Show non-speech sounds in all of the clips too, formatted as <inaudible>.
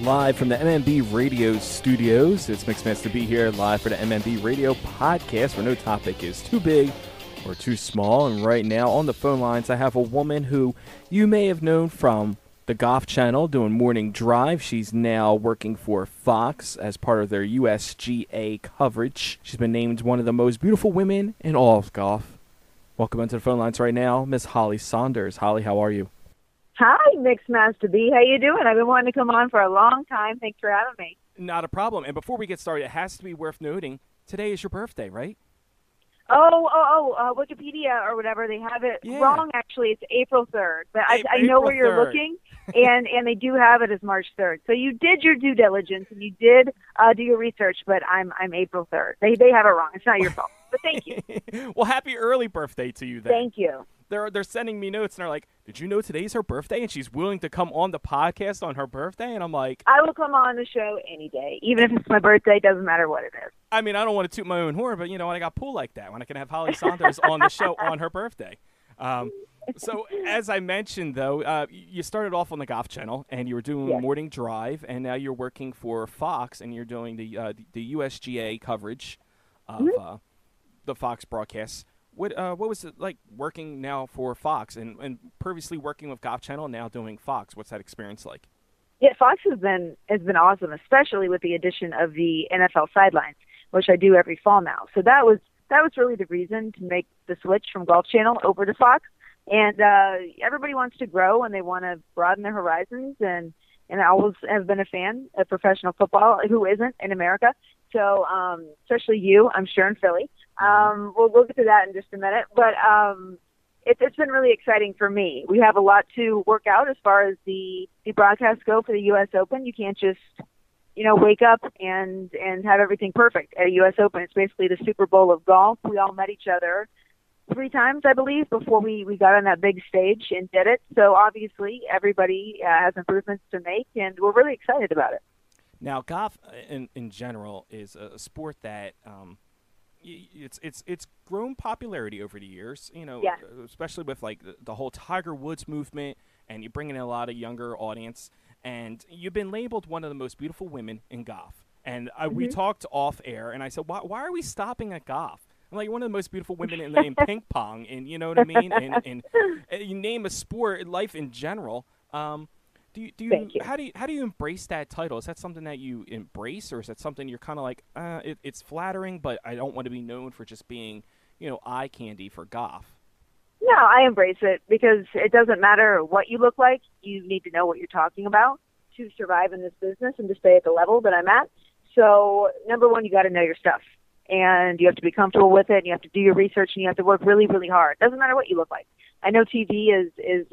live from the MMB Radio studios. It's Mixmaster B here, live for the MMB Radio podcast, where no topic is too big or too small. And right now on the phone lines, I have a woman who you may have known from the Golf Channel doing morning drive. She's now working for Fox as part of their USGA coverage. She's been named one of the most beautiful women in all of golf. Welcome into the phone lines right now, Miss Holly Saunders. Holly, how are you? Hi, Mixmaster B. How you doing? I've been wanting to come on for a long time. Thanks for having me. Not a problem. And before we get started, it has to be worth noting today is your birthday, right? Oh, oh, oh! Uh, Wikipedia or whatever they have it Yeah. wrong. Actually, it's April third, but I, know where you're looking, and and they do have it as March third. So you did your due diligence and you did uh, do your research, but I'm I'm April third. They they have it wrong. It's not your fault. But thank you, <laughs> well, happy early birthday to you then. thank you. They're they're sending me notes and they're like, "Did you know today's her birthday?" And she's willing to come on the podcast on her birthday. And I'm like, I will come on the show any day, even if it's my birthday. Doesn't matter what it is. I mean, I don't want to toot my own horn, but you know, when I got pulled like that, when I can have Holly Saunders on the show on her birthday. Um, so, as I mentioned, though, uh, you started off on the Golf Channel and you were doing Yes. morning drive, and now you're working for Fox and you're doing the uh, the USGA coverage of Mm-hmm. uh, the Fox broadcasts. What uh, what was it like working now for Fox and, and previously working with Golf Channel, now doing Fox? What's that experience like? Yeah, Fox has been has been awesome, especially with the addition of the NFL sidelines, which I do every fall now. So that was that was really the reason to make the switch from Golf Channel over to Fox. And uh, everybody wants to grow and they want to broaden their horizons. And and I always have been a fan of professional football. Who isn't in America? So um, especially you, I'm sure in Philly. Um, we'll we'll get to that in just a minute. But um, it, it's been really exciting for me. We have a lot to work out as far as the the broadcasts go for the U.S. Open. You can't just you know wake up and and have everything perfect at a U.S. Open. It's basically the Super Bowl of golf. We all met each other three times, I believe, before we we got on that big stage and did it. So obviously, everybody uh, has improvements to make, and we're really excited about it. Now, golf uh, in in general is a, sport that um, it's it's it's grown popularity over the years. You know, Yeah. uh, especially with like the, the whole Tiger Woods movement, and you bring in a lot of younger audience. And you've been labeled one of the most beautiful women in golf. And I, we talked off air, and I said, why, why are we stopping at golf? I'm like one of the most beautiful women in, in ping pong, and you know what I mean. And, and, <laughs> uh, you name a sport, life in general. Um, do you, do you, Thank you. how do you how do you embrace that title? Is that something that you embrace, or is that something you're kind of like, uh, it, it's flattering, but I don't want to be known for just being, you know, eye candy for golf? No, I embrace it because it doesn't matter what you look like. You need to know what you're talking about to survive in this business and to stay at the level that I'm at. So, number one, you got to know your stuff, and you have to be comfortable with it. And you have to do your research, and you have to work really, really hard. Doesn't matter what you look like. I know TV is is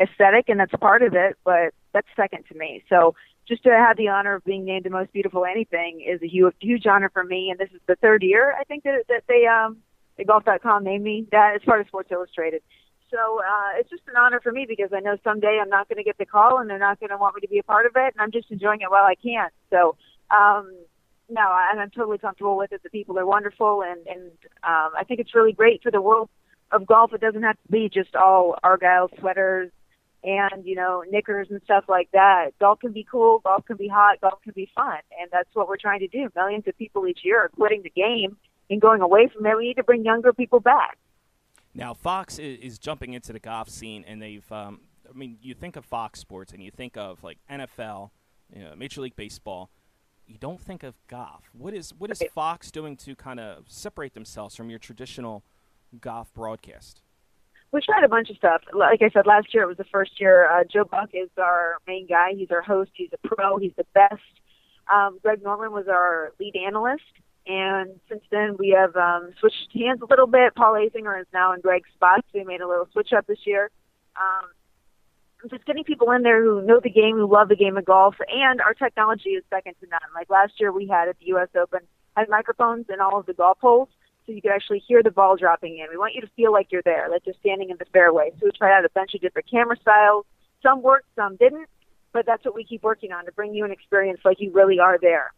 aesthetic, and that's part of it, but that's second to me. So, just to have the honor of being named the most beautiful anything is a huge, huge honor for me. And this is the third year I think that that they um the golf.com named me that as part of Sports Illustrated. So uh, it's just an honor for me because I know someday I'm not going to get the call and they're not going to want me to be a part of it, and I'm just enjoying it while I can. So um, no, I- and I'm totally comfortable with it. The people are wonderful, and and um, I think it's really great for the world of golf. It doesn't have to be just all argyle sweaters and you know knickers and stuff like that. Golf can be cool, golf can be hot, golf can be fun, and that's what we're trying to do. Millions of people each year are quitting the game and going away from it. We need to bring younger people back. Now, Fox is, jumping into the golf scene, and they've. Um, I mean, you think of Fox Sports, and you think of like NFL, you know, Major League Baseball. You don't think of golf. What is what is. Fox doing to kind of separate themselves from your traditional golf broadcast? We tried a bunch of stuff. Like I said, last year it was the first year. Uh, Joe Buck is our main guy. He's our host. He's a pro. He's the best. Um, Greg Norman was our lead analyst. And since then, we have um, switched hands a little bit. Paul Azinger is now in Greg's spot. So we made a little switch up this year. Um, just getting people in there who know the game, who love the game of golf, and our technology is second to none. Like last year, we had at the U.S. Open had microphones in all of the golf holes, so you could actually hear the ball dropping in. We want you to feel like you're there, like you're standing in the fairway. So we tried out a bunch of different camera styles. Some worked, some didn't, but that's what we keep working on to bring you an experience like you really are there.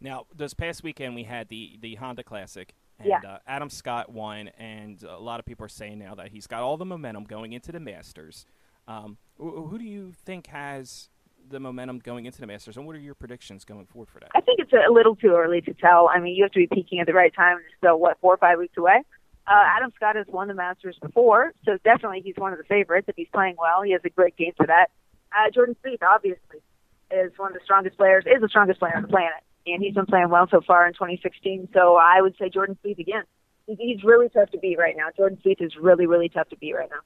Now, this past weekend we had the the Honda Classic, and Yeah. uh, Adam Scott won, and a lot of people are saying now that he's got all the momentum going into the Masters. Um, wh- who do you think has the momentum going into the Masters, and what are your predictions going forward for that? I think it's a little too early to tell. I mean, you have to be peaking at the right time. Still what four or five weeks away. Uh, Adam Scott has won the Masters before, so definitely he's one of the favorites if he's playing well. He has a great game for that. Uh, Jordan Spieth, obviously, is one of the strongest players, is the strongest player on the planet, and he's been playing well so far in 2016. So I would say Jordan Spieth again. He's really tough to beat right now. Jordan Spieth is really, really tough to beat right now.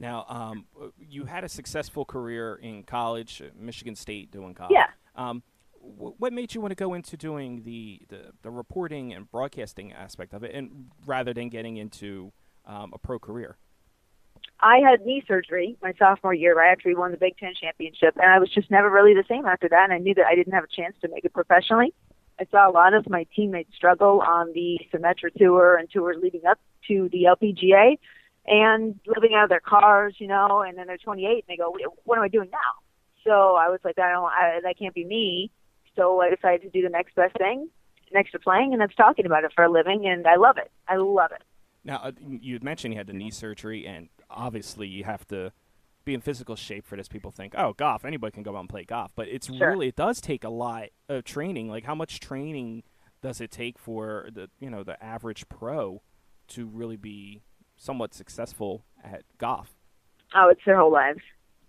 Now, um, you had a successful career in college, Michigan State, doing college. Yeah. Um, what made you want to go into doing the, the, the, reporting and broadcasting aspect of it, and rather than getting into um, a pro career? I had knee surgery my sophomore year. I actually won the Big Ten championship, and I was just never really the same after that. And I knew that I didn't have a chance to make it professionally. I saw a lot of my teammates struggle on the Symetra Tour and tours leading up to the LPGA, and living out of their cars, you know. And then they're 28, and they go, "What am I doing now?" So I was like, "I don't. I, that can't be me." So I decided to do the next best thing next to playing, and that's talking about it for a living, and I love it. I love it. Now, uh, you mentioned you had the knee surgery, and obviously you have to be in physical shape for this. People think, oh, golf, anybody can go out and play golf, but it's sure. really it does take a lot of training. Like, how much training does it take for the you know the average pro to really be somewhat successful at golf? Oh, it's their whole lives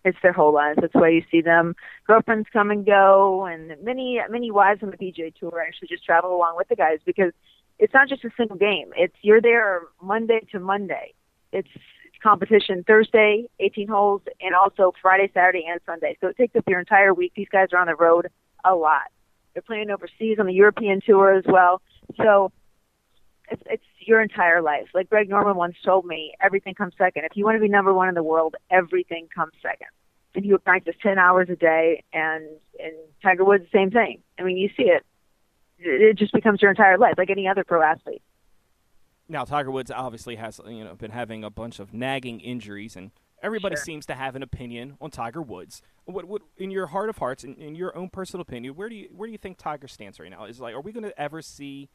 it's their whole lives. That's why you see them. Girlfriends come and go, and many many wives on the PGA Tour actually just travel along with the guys because it's not just a single game. It's you're there Monday to Monday. It's, competition Thursday, 18 holes, and also Friday, Saturday, and Sunday. So it takes up your entire week. These guys are on the road a lot. They're playing overseas on the European Tour as well. So it's, it's your entire life. Like Greg Norman once told me, everything comes second. If you want to be number one in the world, everything comes second. And he would practice ten hours a day, and and Tiger Woods the same thing. I mean, you see it. It just becomes your entire life, like any other pro athlete. Now, Tiger Woods obviously has you know been having a bunch of nagging injuries, and everybody sure. seems to have an opinion on Tiger Woods. What, what in your heart of hearts, in, in your own personal opinion, where do you where do you think Tiger stands right now? Is like, are we going to ever see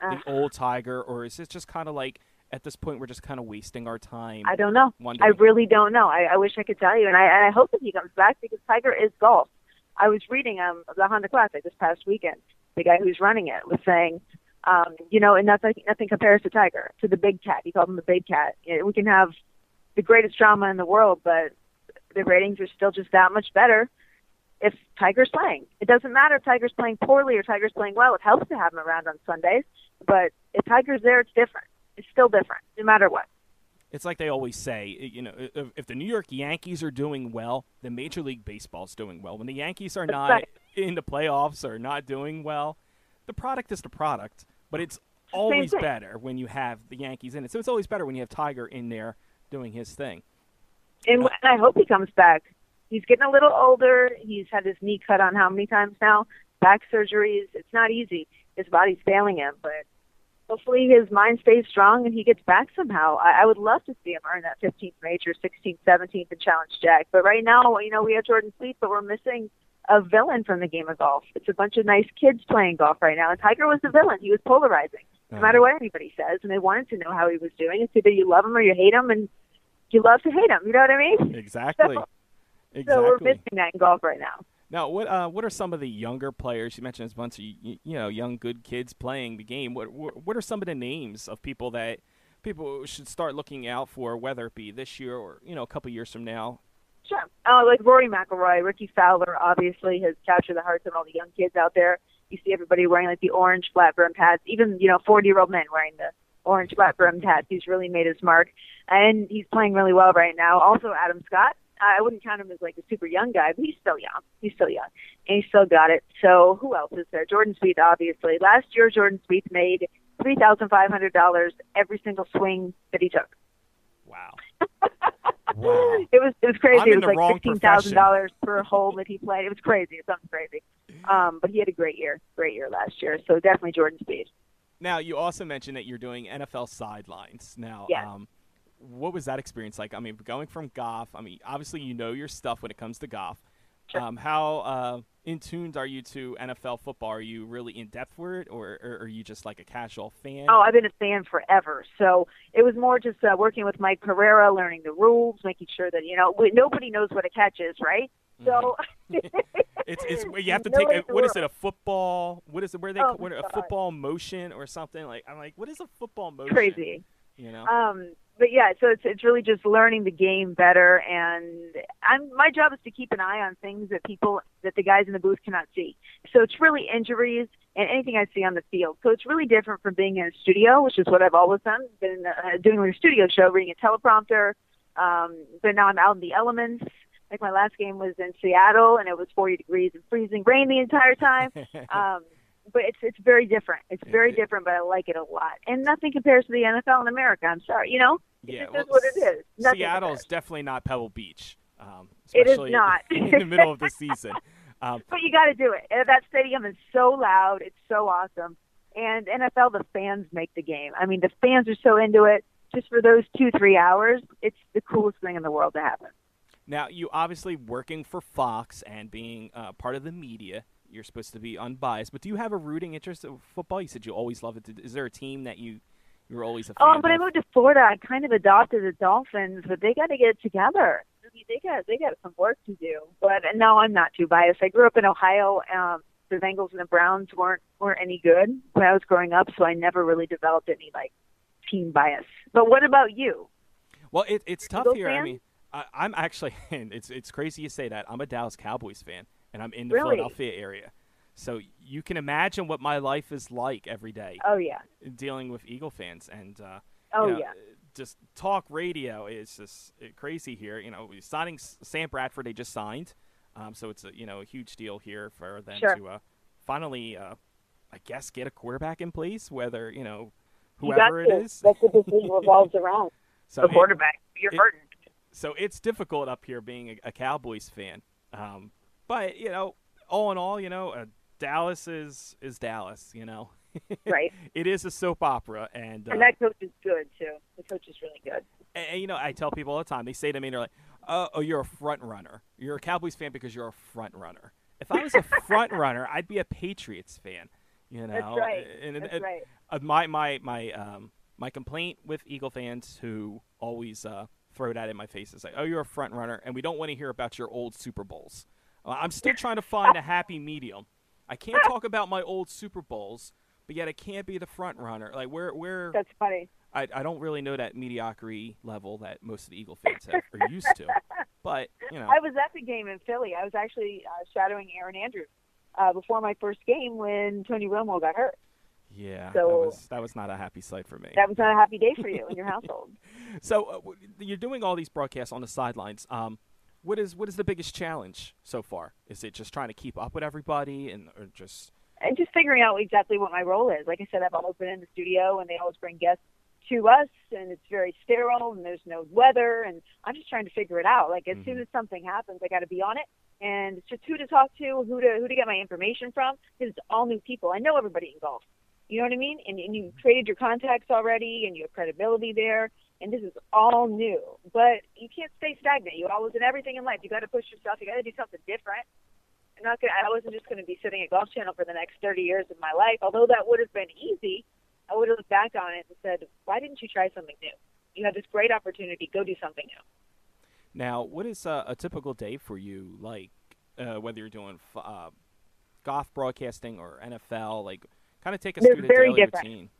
the uh, old Tiger, or is this just kind of like at this point we're just kind of wasting our time? I don't know. Wondering? I really don't know. I, I wish I could tell you, and I and I hope that he comes back because Tiger is golf. I was reading um the Honda Classic this past weekend. The guy who's running it was saying, um, you know, and nothing nothing compares to Tiger, to the big cat. He called him the big cat. We can have the greatest drama in the world, but the ratings are still just that much better if Tiger's playing. It doesn't matter if Tiger's playing poorly or Tiger's playing well. It helps to have him around on Sundays. But if Tiger's there, it's different. It's still different, no matter what. It's like they always say, you know, if, if the New York Yankees are doing well, then Major League Baseball's doing well. When the Yankees are not right. in the playoffs or not doing well, the product is the product. But it's always better when you have the Yankees in it. So it's always better when you have Tiger in there doing his thing. And, uh, and I hope he comes back. He's getting a little older. He's had his knee cut on how many times now? Back surgeries. It's not easy. His body's failing him, but hopefully his mind stays strong and he gets back somehow. I, I would love to see him earn that 15th major, 16th, 17th, and challenge Jack. But right now, you know, we have Jordan Spieth, but we're missing a villain from the game of golf. It's a bunch of nice kids playing golf right now, and Tiger was the villain. He was polarizing, no matter what anybody says, and they wanted to know how he was doing. It's either you love him or you hate him, and you love to hate him. You know what I mean? Exactly. <laughs> So, exactly. so we're missing that in golf right now. Now, what uh, what are some of the younger players? You mentioned a bunch of you, know young good kids playing the game. What what are some of the names of people that people should start looking out for, whether it be this year or you know a couple years from now? Sure, uh, like Rory McIlroy, Rickie Fowler, obviously has captured the hearts of all the young kids out there. You see everybody wearing like the orange flat brimmed hats, even you know forty year old men wearing the orange flat brimmed hats. He's really made his mark, and he's playing really well right now. Also, Adam Scott I wouldn't count him as like a super young guy, but he's still young. He's still young, and he still got it. So who else is there? Jordan Spieth, obviously. Last year, Jordan Spieth made three thousand five hundred dollars every single swing that he took. Wow. <laughs> wow. It was it was crazy. I'm it was like fifteen thousand dollars per hole that he played. It was crazy. It's something crazy. Um, but he had a great year, great year last year. So definitely Jordan Spieth. Now you also mentioned that you're doing NFL sidelines. Now, yeah. um, what was that experience like? I mean, going from golf. I mean, obviously you know your stuff when it comes to golf. Sure. Um, how uh, in tuned are you to NFL football? Are you really in depth for it, or, or, are you just like a casual fan? Oh, I've been a fan forever. So it was more just uh, working with Mike Pereira, learning the rules, making sure that you know nobody knows what a catch is, right? So <laughs> it's it's <laughs> you have to take a, what is it a football what is it where they Oh, what, a football motion or something like I'm like what is a football motion crazy. you know Um, but yeah, so it's it's really just learning the game better, and I'm my job is to keep an eye on things that people that the guys in the booth cannot see. So it's really injuries and anything I see on the field. So it's really different from being in a studio, which is what I've always done, been uh, doing a studio show, reading a teleprompter. Um, but now I'm out in the elements. Like my last game was in Seattle, and it was 40 degrees and freezing rain the entire time. <laughs> um, but it's it's very different. It's very It- different, but I like it a lot. And nothing compares to the NFL in America. I'm sorry, you know. It yeah just well, what it is. Nothing Seattle's compares. definitely not Pebble Beach um, It is especially not. <laughs> in the middle of the season <laughs> um, But you got to do it. That stadium is so loud. It's so awesome. And NFL, the fans make the game. I mean, the fans are so into it. Just for those two, three hours, it's the coolest thing in the world to happen. Now, you obviously working for Fox and being uh, part of the media, you're supposed to be unbiased. But do you have a rooting interest in football? You said you always love it. Is there a team that you you were always a fan Oh, when I moved to Florida, I kind of adopted the Dolphins, but they got to get it together. I mean, they got they got some work to do. But no, I'm not too biased. I grew up in Ohio. Um, the Bengals and the Browns weren't weren't any good when I was growing up, so I never really developed any like team bias. But what about you? Well, it, it's tough here. I mean, I, I'm actually, <laughs> and it's it's crazy you say that. I'm a Dallas Cowboys fan, and I'm in the Really? Philadelphia area. So you can imagine what my life is like every day Oh yeah, dealing with Eagle fans, and uh, oh you know, yeah. just talk radio is just crazy here. You know, signing Sam Bradford, they just signed, um, so it's a you know a huge deal here for them Sure. to uh, finally, uh, I guess, get a quarterback in place. Whether you know You whoever it to. is, That's what this <laughs> league revolves around. so the it- quarterback. You're it- hurting. so it's difficult up here being a, a Cowboys fan. Um, but you know, all in all, you know, uh, Dallas is is Dallas. You know, <laughs> Right. it is a soap opera, and uh, And that coach is good too. The coach is really good. and, and, you know, I tell people all the time. They say to me, and they're like, "Oh, oh you're a front runner. You're a Cowboys fan because you're a front runner." If I was a <laughs> front runner, I'd be a Patriots fan. You know, That's right. And, and- That's right. uh, my my my um my complaint with Eagle fans who always uh, throw that in my face is like, "Oh, you're a front runner, and we don't want to hear about your old Super Bowls." Uh, I'm still trying to find a happy medium. I can't talk about my old Super Bowls, but yet I can't be the front runner. Like where where That's funny. I I don't really know that mediocrity level that most of the Eagle fans have, are used to. <laughs> But you know, I was at the game in Philly. I was actually uh, shadowing Erin Andrews uh, before my first game when Tony Romo got hurt. yeah, that so- was that was not a happy sight for me. That was not a happy day for you in your <laughs> household. So uh, you're doing all these broadcasts on the sidelines. Um, what is what is the biggest challenge so far? Is it just trying to keep up with everybody, and or just and just figuring out exactly what my role is. Like I said, I've always been in the studio, and they always bring guests to us, and it's very sterile, and there's no weather, and I'm just trying to figure it out. Like as soon Mhm. as something happens, I got to be on it, and it's just who to talk to, who to who to get my information from, because it's all new people. I know everybody in golf. You know what I mean? And, and you created your contacts already, and you have credibility there. And this is all new, but you can't stay stagnant. You always in everything in life. You got to push yourself. You got to do something different. I'm not gonna. I wasn't just going to be sitting at Golf Channel for the next 30 years of my life. Although that would have been easy, I would have looked back on it and said, "Why didn't you try something new? You had this great opportunity. Go do something new." now what is uh, a typical day for you? Like uh, whether you're doing f- uh, golf broadcasting or NFL, like kind of take us They're through the daily different. routine.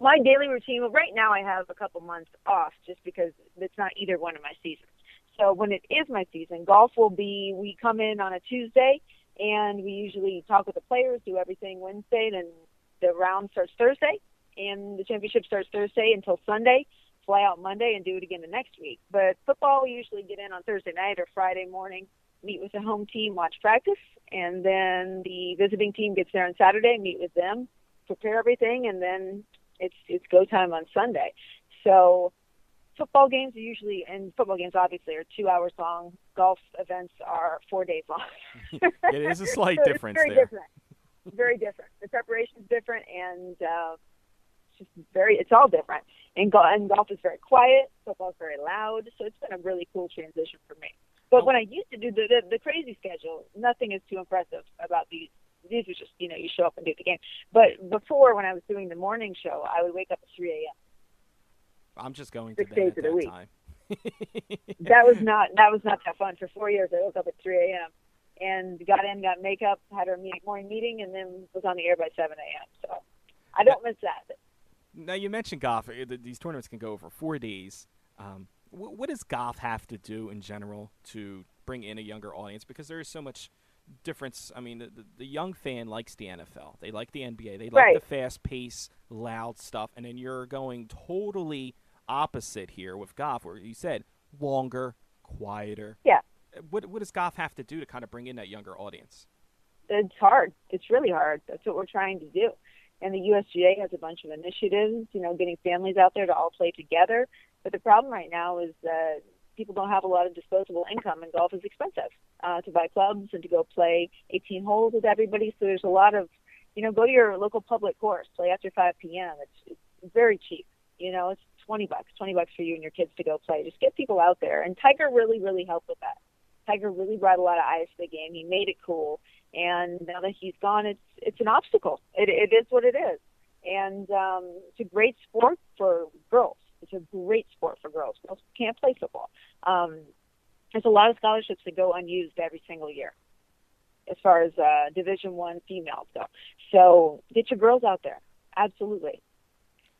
My daily routine. Well, right now I have a couple months off just because it's not either one of my seasons. So when it is my season, golf will be. We come in on a Tuesday, and we usually talk with the players, do everything Wednesday, then the round starts Thursday, and the championship starts Thursday until Sunday. Fly out Monday and do it again the next week. But football, we usually get in on Thursday night or Friday morning, meet with the home team, watch practice, and then the visiting team gets there on Saturday, meet with them, prepare everything, and then it's it's go time on Sunday. So football games are usually and football games obviously are two hours long. Golf events are four days long. <laughs> It is a slight <laughs> So difference very there. different. Very different. The preparation's different and uh it's just very it's all different. And, go- and golf is very quiet, Football is very loud, so it's been a really cool transition for me. But Oh. when I used to do the, the the crazy schedule, nothing is too impressive about these these are just you know you show up and do the game. But before when I was doing the morning show, I would wake up at 3 a.m. I'm just going to Six bed days at of the week. time. <laughs> that was not that was not that fun. For four years, I woke up at 3 a.m. and got in, got makeup, had our morning meeting, and then was on the air by 7 a.m. So I don't miss that. Now you mentioned golf. Uh, these tournaments can go over four days. Um, what does golf have to do in general to bring in a younger audience? Because there is so much difference. I mean, the, the, the, young fan likes the NFL. They like the NBA. They like right. the fast pace, loud stuff. And then you're going totally opposite here with golf, where you said longer, quieter. Yeah. Uh, what what does golf have to do to kind of bring in that younger audience? It's hard. It's really hard. That's what we're trying to do. And the USGA has a bunch of initiatives, you know, getting families out there to all play together. But the problem right now is that people don't have a lot of disposable income, and golf is expensive uh, to buy clubs and to go play 18 holes with everybody. So there's a lot of, you know, go to your local public course, play after 5 p.m. It's, it's very cheap. You know, it's 20 bucks, 20 bucks for you and your kids to go play. Just get people out there. And Tiger really, really helped with that. Tiger really brought a lot of eyes to the game. He made it cool. And now that he's gone, it's it's an obstacle. It, it is what it is. And um, it's a great sport for girls. It's a great sport for girls. Girls can't play football. Um, there's a lot of scholarships that go unused every single year, as far as uh, Division One females go. So get your girls out there. Absolutely.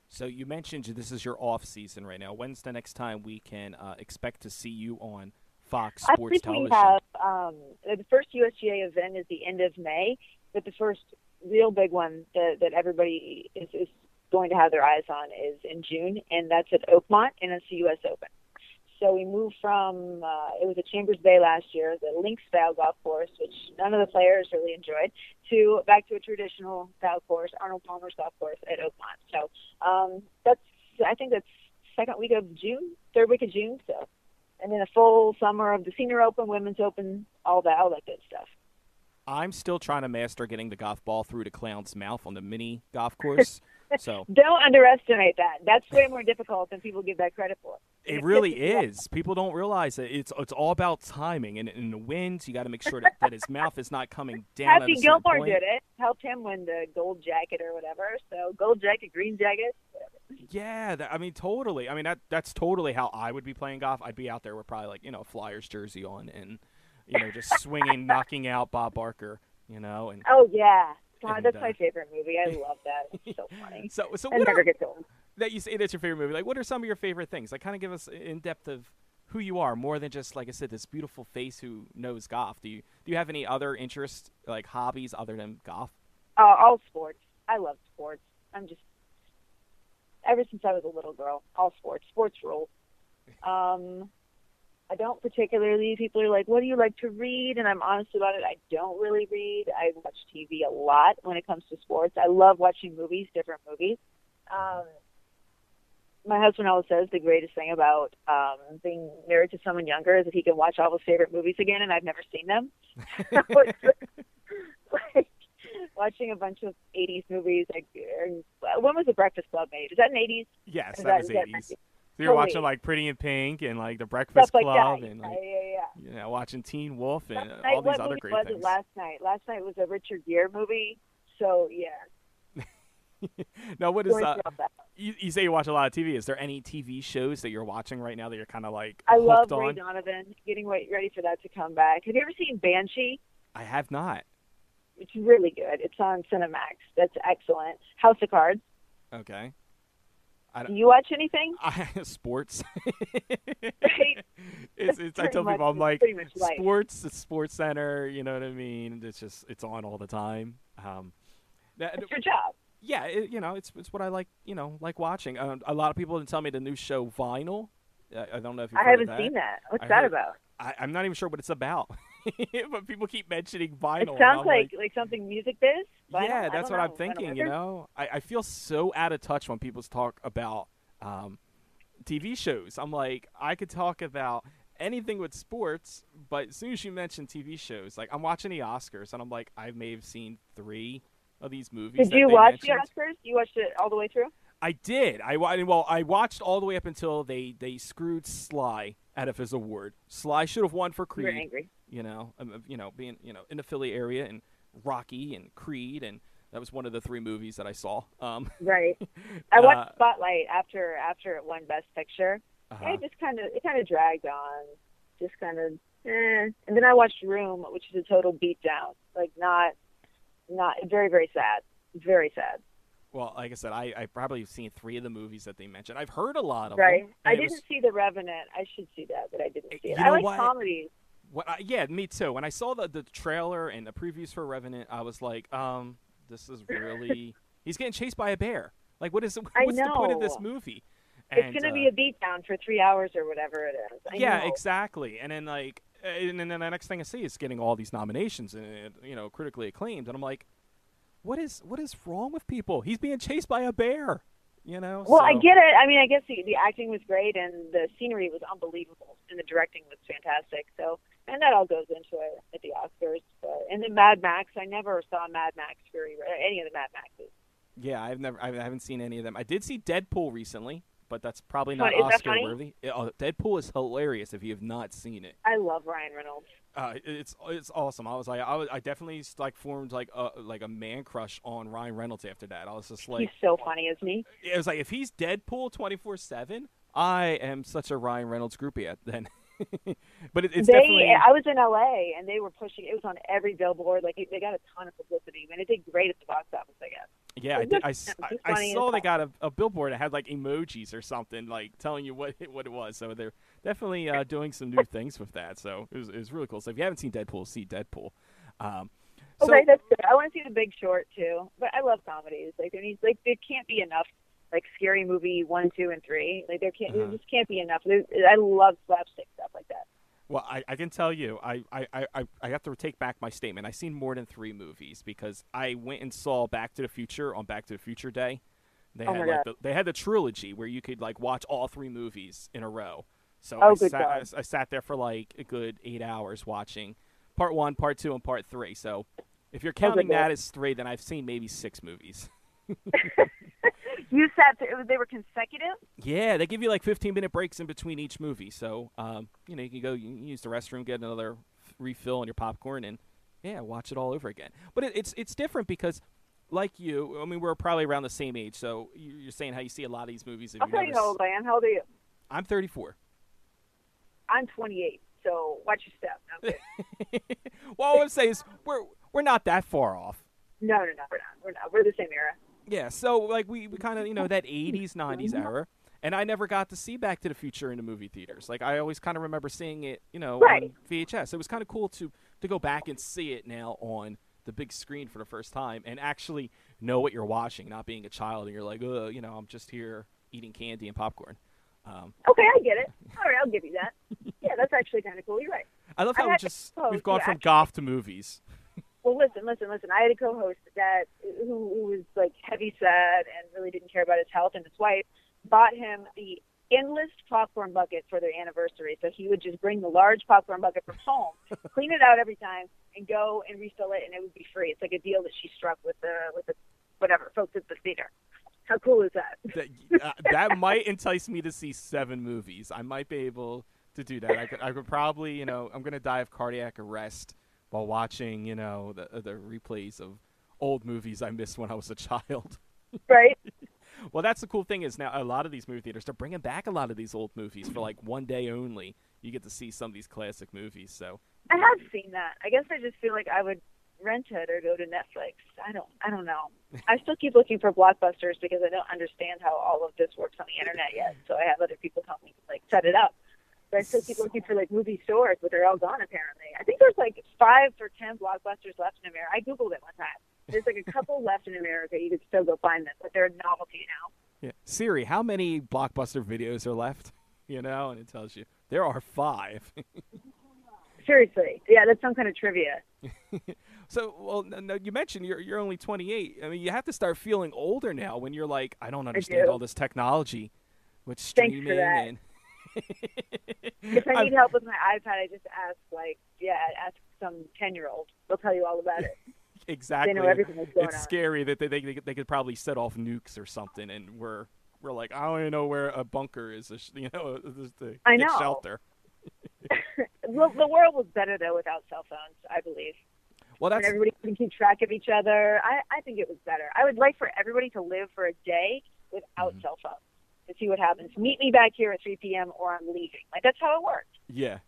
So you mentioned this is your off season right now. When's the next time we can uh, expect to see you on Fox Sports I think Television? we have um, the first USGA event is the end of May, but the first real big one that, that everybody is, is going to have their eyes on is in June, and that's at Oakmont, and it's the U.S. Open. So we moved from uh, it was at Chambers Bay last year, the links style golf course, which none of the players really enjoyed, to back to a traditional style course, Arnold Palmer's golf course at Oakmont. So um, that's I think that's second week of June, third week of June. So and then a full summer of the Senior Open, Women's Open, all that, all that good stuff. I'm still trying to master getting the golf ball through the clown's mouth on the mini golf course. <laughs> So <laughs> don't underestimate that. That's way more difficult than people give that credit for. It really <laughs> is. People don't realize that it's it's all about timing and in the winds. You got to make sure that, that his <laughs> mouth is not coming down. Happy Gilmore did it. Helped him win the gold jacket or whatever. So gold jacket, green jacket. Yeah, that, I mean, totally. I mean, that that's totally how I would be playing golf. I'd be out there with probably like you know a Flyers jersey on and you know just swinging, knocking out Bob Barker. You know, and oh yeah, God, and, that's uh, my favorite movie. I <laughs> love that. It's so funny. So, so what never are, gets old. that you say that's your favorite movie? Like, what are some of your favorite things? Like, kind of give us in depth of who you are, more than just like I said, this beautiful face who knows golf. Do you do you have any other interests, like hobbies, other than golf? Uh, all sports. I love sports. I'm just ever since I was a little girl, all sports. Sports rule. Um, I don't particularly. People are like, "What do you like to read?" And I'm honest about it. I don't really read. I watch TV a lot when it comes to sports. I love watching movies, different movies. Um, my husband always says the greatest thing about um, being married to someone younger is that he can watch all his favorite movies again, and I've never seen them. <laughs> <laughs> like watching a bunch of '80s movies. Like, uh, when was The Breakfast Club made? Is that an '80s? Yes, Is that, was that eighties. So 90s? You're watching like Pretty in Pink and like The Breakfast Stuff Club and like yeah, yeah. you know watching Teen Wolf and Last uh, night, all these other great was things. it last night? Last night was a Richard Gere movie. So yeah, <laughs> now, what is uh, that. you, you say you watch a lot of TV? Is there any TV shows that you're watching right now that you're kind of like I love Ray on? Donovan. Getting ready for that to come back. Have you ever seen Banshee? I have not. It's really good. It's on Cinemax. That's excellent. House of Cards. Okay. Do you watch anything? <laughs> I, sports. <laughs> Right. it's, it's, I tell much- people I'm like pretty much life. sports, the Sports Center. You know what I mean? It's just it's on all the time. Um, that- It's your job. yeah, it, you know, it's it's what I like. You know, like watching. Um, a lot of people didn't tell me the new show Vinyl. I, I don't know if you've I haven't of seen that. What's I that heard- about? I, I'm not even sure what it's about, <laughs> <laughs> but people keep mentioning Vinyl. It sounds I'm like, like something music biz. Vinyl? yeah, that's what I'm thinking. You know, I, I feel so out of touch when people talk about um, TV shows. I'm like, I could talk about anything with sports, but as soon as you mention TV shows, like I'm watching the Oscars, and I'm like, I may have seen three of these movies. Did you watch mentioned. the Oscars? You watched it all the way through? I did. I well, I watched all the way up until they they screwed Sly out of his award. Sly should have won for Creed angry. you know, um, you know, being you know in the Philly area and Rocky and Creed, and that was one of the three movies that I saw. Um, Right. <laughs> I watched uh, Spotlight after after it won Best Picture, Uh-huh. it just kind of it kind of dragged on, just kind of. Eh. And then I watched Room, which is a total beatdown. Like not, not very very sad, very sad. Well, like I said, I I probably have seen three of the movies that they mentioned. I've heard a lot of Right. them. Right. I didn't was- see The Revenant. I should see that, but I didn't see You it. know I like what? comedies. What I, yeah, me too. When I saw the the trailer and the previews for Revenant, I was like, um, this is really <laughs> he's getting chased by a bear. Like, what is <laughs> what's the point of this movie? it's going to uh, be a beatdown for three hours or whatever it is. I yeah, know. exactly. And then like, and then the next thing I see is getting all these nominations and you know critically acclaimed, and I'm like, what is what is wrong with people? He's being chased by a bear. You know. Well, I get it. I mean, I guess the, the acting was great and the scenery was unbelievable and the directing was fantastic. So, and that all goes into it at the Oscars. But, and then Mad Max, I never saw Mad Max Fury, any of the Mad Maxes. Yeah, I've never, I haven't seen any of them. I did see Deadpool recently, but that's probably not that Oscar worthy. Oh, Deadpool is hilarious if you have not seen it. I love Ryan Reynolds. Uh, it's it's awesome. I was like, I, was, I definitely like formed like a like a man crush on Ryan Reynolds after that. I was just like, He's so funny, isn't he? it was like if he's Deadpool twenty four seven, I am such a Ryan Reynolds groupie at then. <laughs> but it, it's they, definitely I was in LA and they were pushing. It was on every billboard. Like they got a ton of publicity. I mean, it did great at the box office, I guess. Yeah. I, did, I I- I saw they got a, a billboard that had like emojis or something like telling you what it, what it was. So they're definitely uh, doing some new things with that. So it was, it was really cool. So if you haven't seen Deadpool, see Deadpool. Um, so, Okay, that's good. I want to see The Big Short too, but I love comedies. Like there needs, like there can't be enough like scary movie one, two, and three. Like there can't, Uh-huh. there just can't be enough. There's, I love slapstick stuff like that. Well, I, I can tell you, I, I, I, I have to take back my statement. I've seen more than three movies because I went and saw Back to the Future on Back to the Future Day. They Oh had like the, they had the trilogy where you could like watch all three movies in a row. So Oh, I, good sat, I. I sat there for like a good eight hours watching part one, part two, and part three. So if you're counting Oh, that as three, then I've seen maybe six movies. <laughs> <laughs> You said they were consecutive. Yeah, they give you like 15 minute breaks in between each movie. So, um, you know, you can go you can use the restroom, get another refill on your popcorn, and yeah, watch it all over again. But it, it's it's different because, like you, I mean, we're probably around the same age. So you- you're saying how you see a lot of these movies. I'll tell you how old I am. How old are you? I'm 34. I'm 28. So watch your step. No, <laughs> well, what I'm saying is we're we're not that far off. no, no, no, we're not. We're not. We're the same era. Yeah, so like we, we kind of you know that '80s '90s era, and I never got to see Back to the Future in the movie theaters. Like I always kind of remember seeing it, you know, Right. on VHS. It was kind of cool to to go back and see it now on the big screen for the first time and actually know what you're watching, not being a child and you're like, oh, you know, I'm just here eating candy and popcorn. Um, Okay, I get it. All right, I'll give you that. Yeah, that's actually kind of cool. You're right. I love I how we just we've gone from actually- golf to movies. Well, listen, listen, listen. I had a co-host that who, who was like heavy set and really didn't care about his health, and his wife bought him the endless popcorn bucket for their anniversary. So he would just bring the large popcorn bucket from home, <laughs> clean it out every time, and go and refill it, and it would be free. It's like a deal that she struck with the with the whatever folks at the theater. How cool is that? that, uh, that might entice me to see seven movies. I might be able to do that. I could, I could probably, you know, I'm gonna die of cardiac arrest while watching, you know, the uh, the replays of old movies I missed when I was a <laughs> child. Right? <laughs> well, that's the cool thing is now a lot of these movie theaters they're bringing back a lot of these old movies for like one day only. You get to see some of these classic movies. So I have seen that. I guess I just feel like I would rent it or go to Netflix. I don't I don't know. I still keep looking for blockbusters because I don't understand how all of this works on the internet yet. So I have other people help me like set it up. But I still keep looking for like movie stores, but they're all gone apparently. I think there's like five or ten blockbusters left in America. I googled it one time. There's like a couple <laughs> left in America. You could still go find them, but they're a novelty now. yeah, Siri, how many blockbuster videos are left? You know, and it tells you there are five. <laughs> Seriously, yeah, that's some kind of trivia. <laughs> So, well, no, you mentioned you're you're only 28. I mean, you have to start feeling older now when you're like, I don't understand do. all this technology which streaming and. If I I'm- need help with my iPad, I just ask like, yeah, ask some ten year old. They'll tell you all about it. exactly. <laughs> They know everything that's going it's on. scary that they, they they could probably set off nukes or something, and we're we're like, I don't even know where a bunker is. You know, <laughs> the, I know. shelter. <laughs> Well, the world was better though without cell phones. I believe Well, that's everybody can keep track of each other. I, I think it was better. I would like for everybody to live for a day without Mhm. cell phones. To see what happens. Meet me back here at 3 p.m. or I'm leaving. Like that's how it worked. Yeah.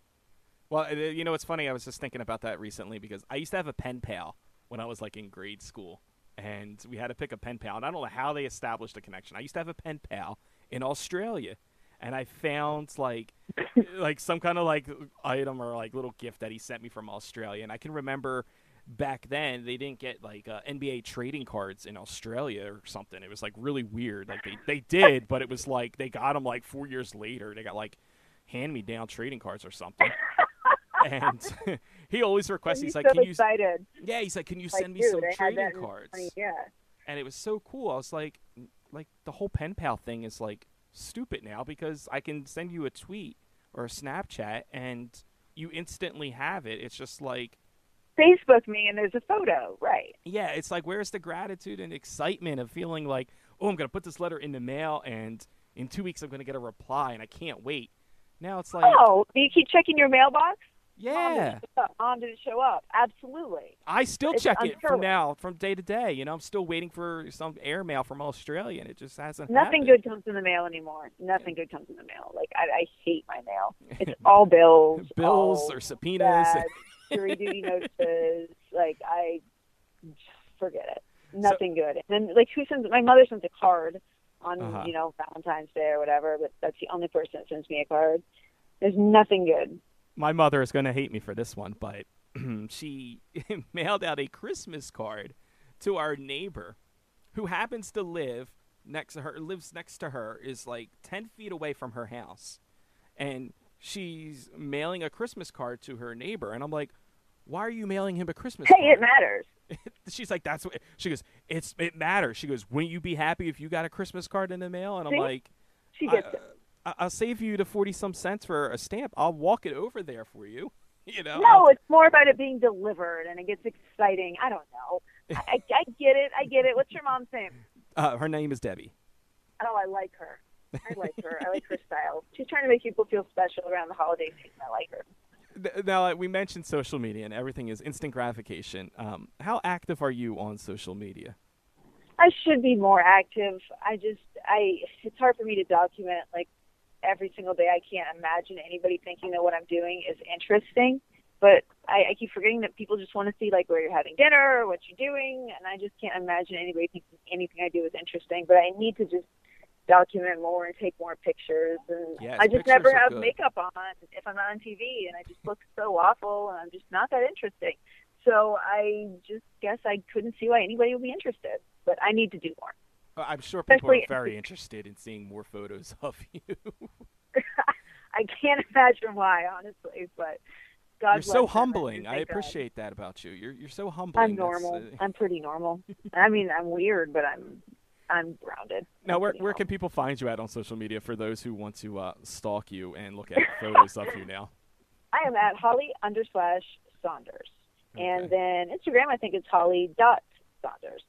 Well, you know, it's funny. I was just thinking about that recently because I used to have a pen pal when I was like in grade school, and we had to pick a pen pal. And I don't know how they established a connection. I used to have a pen pal in Australia, and I found like <laughs> like some kind of like item or like little gift that he sent me from Australia, and I can remember back then they didn't get like uh, NBA trading cards in Australia or something. It was like really weird. Like they they did, but it was like they got them like four years later. They got like hand me down trading cards or something. and <laughs> he always requests. He's like, so "Can you?" excited. Yeah, he's like, "Can you Like, send me dude, some trading in cards?" 20 yeah. And it was so cool. I was like, like the whole pen pal thing is like stupid now because I can send you a tweet or a Snapchat and you instantly have it. It's just like, Facebook me and there's a photo, right? yeah, it's like where's the gratitude and excitement of feeling like, oh, I'm gonna put this letter in the mail and in two weeks I'm gonna get a reply and I can't wait. Now it's like, Oh, do you keep checking your mailbox? Yeah, did it show up? Mom, did it show up? Absolutely. I still It's check it from now, from day to day. You know, I'm still waiting for some airmail from Australia, and it just hasn't. Nothing happened. good comes in the mail anymore. Nothing good comes in the mail. Like I, I hate my mail. It's <laughs> all bills, Bills all or subpoenas. <laughs> jury duty <laughs> notices. Like I forget it. Nothing good. And then like who sends? My mother sends a card on Uh-huh. you know Valentine's Day or whatever. But that's the only person that sends me a card. There's nothing good. My mother is going to hate me for this one, but <clears throat> she <laughs> mailed out a Christmas card to our neighbor, who happens to live next to her. Lives next to her is like ten feet away from her house, and she's mailing a Christmas card to her neighbor, and I'm like. Why are you mailing him a Christmas Hey, card? it matters. <laughs> she's like, that's what she goes. It's it matters. She goes, wouldn't you be happy if you got a Christmas card in the mail? And I'm See? like, She gets I, it. I- I'll save you the forty some cents for a stamp. I'll walk it over there for you. <laughs> You know. No, it's more about it being delivered, and it gets exciting. I don't know. <laughs> I, I, I get it. I get it. What's your mom's name? Uh, her name is Debbie. Oh, I like her. I like her. I like her style. She's trying to make people feel special around the holiday season. I like her. Th- Now uh, we mentioned social media and everything is instant gratification. Um, how active are you on social media? I should be more active. I just, I, it's hard for me to document like every single day. I can't imagine anybody thinking that what I'm doing is interesting. But I, I keep forgetting that people just want to see like where you're having dinner or what you're doing, and I just can't imagine anybody thinking anything I do is interesting. But I need to just document more and take more pictures. And Yes, I just never have good. makeup on if I'm not on TV, and I just look so awful, and I'm just not that interesting. So I just guess I couldn't see why anybody would be interested. But I need to do more. Uh, I'm sure people are very interested in seeing more photos <laughs> of you. <laughs> I can't imagine why, honestly, but God you're so humbling. do I thank God. appreciate that about you. You're you're so humbling. I'm normal. uh, I'm pretty normal. <laughs> I mean, I'm weird, but I'm I'm grounded. now, where where can people find you at on social media for those who want to uh, stalk you and look at <laughs> photos of you now? I am at Holly under slash Saunders, Okay. and then Instagram I think it's Holly dot Saunders.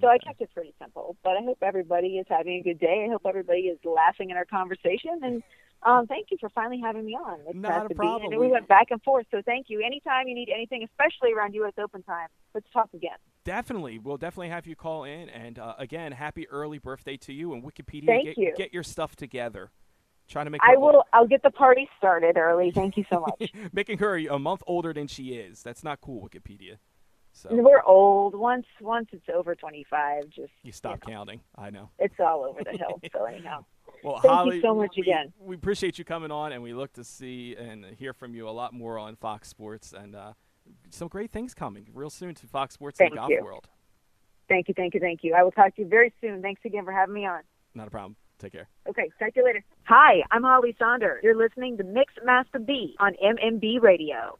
So I kept it pretty simple, but I hope everybody is having a good day. I hope everybody is laughing in our conversation, and um, thank you for finally having me on. It's Not a problem. We We- went back and forth, so thank you. Anytime you need anything, especially around U.S. Open time, let's talk again. Definitely, we'll definitely have you call in. And uh, again, happy early birthday to you and Wikipedia. Thank get, you. get your stuff together. Trying to make I will. I'll get the party started early. Thank you so <laughs> much. making her a month older than she is. That's not cool, Wikipedia. So We're old. Once once it's over 25, just you stop know. counting. I know. it's all over the hill. So <laughs> anyhow, Well, Thank you so much we, again. We appreciate you coming on, and we look to see and hear from you a lot more on Fox Sports and uh, some great things coming real soon to Fox Sports and Thank the Golf you. World. thank you, thank you, thank you. I will talk to you very soon. Thanks again for having me on. Not a problem. Take care. Okay, talk to you later. Hi, I'm Holly Saunders. You're listening to Mix Master B on MMB Radio.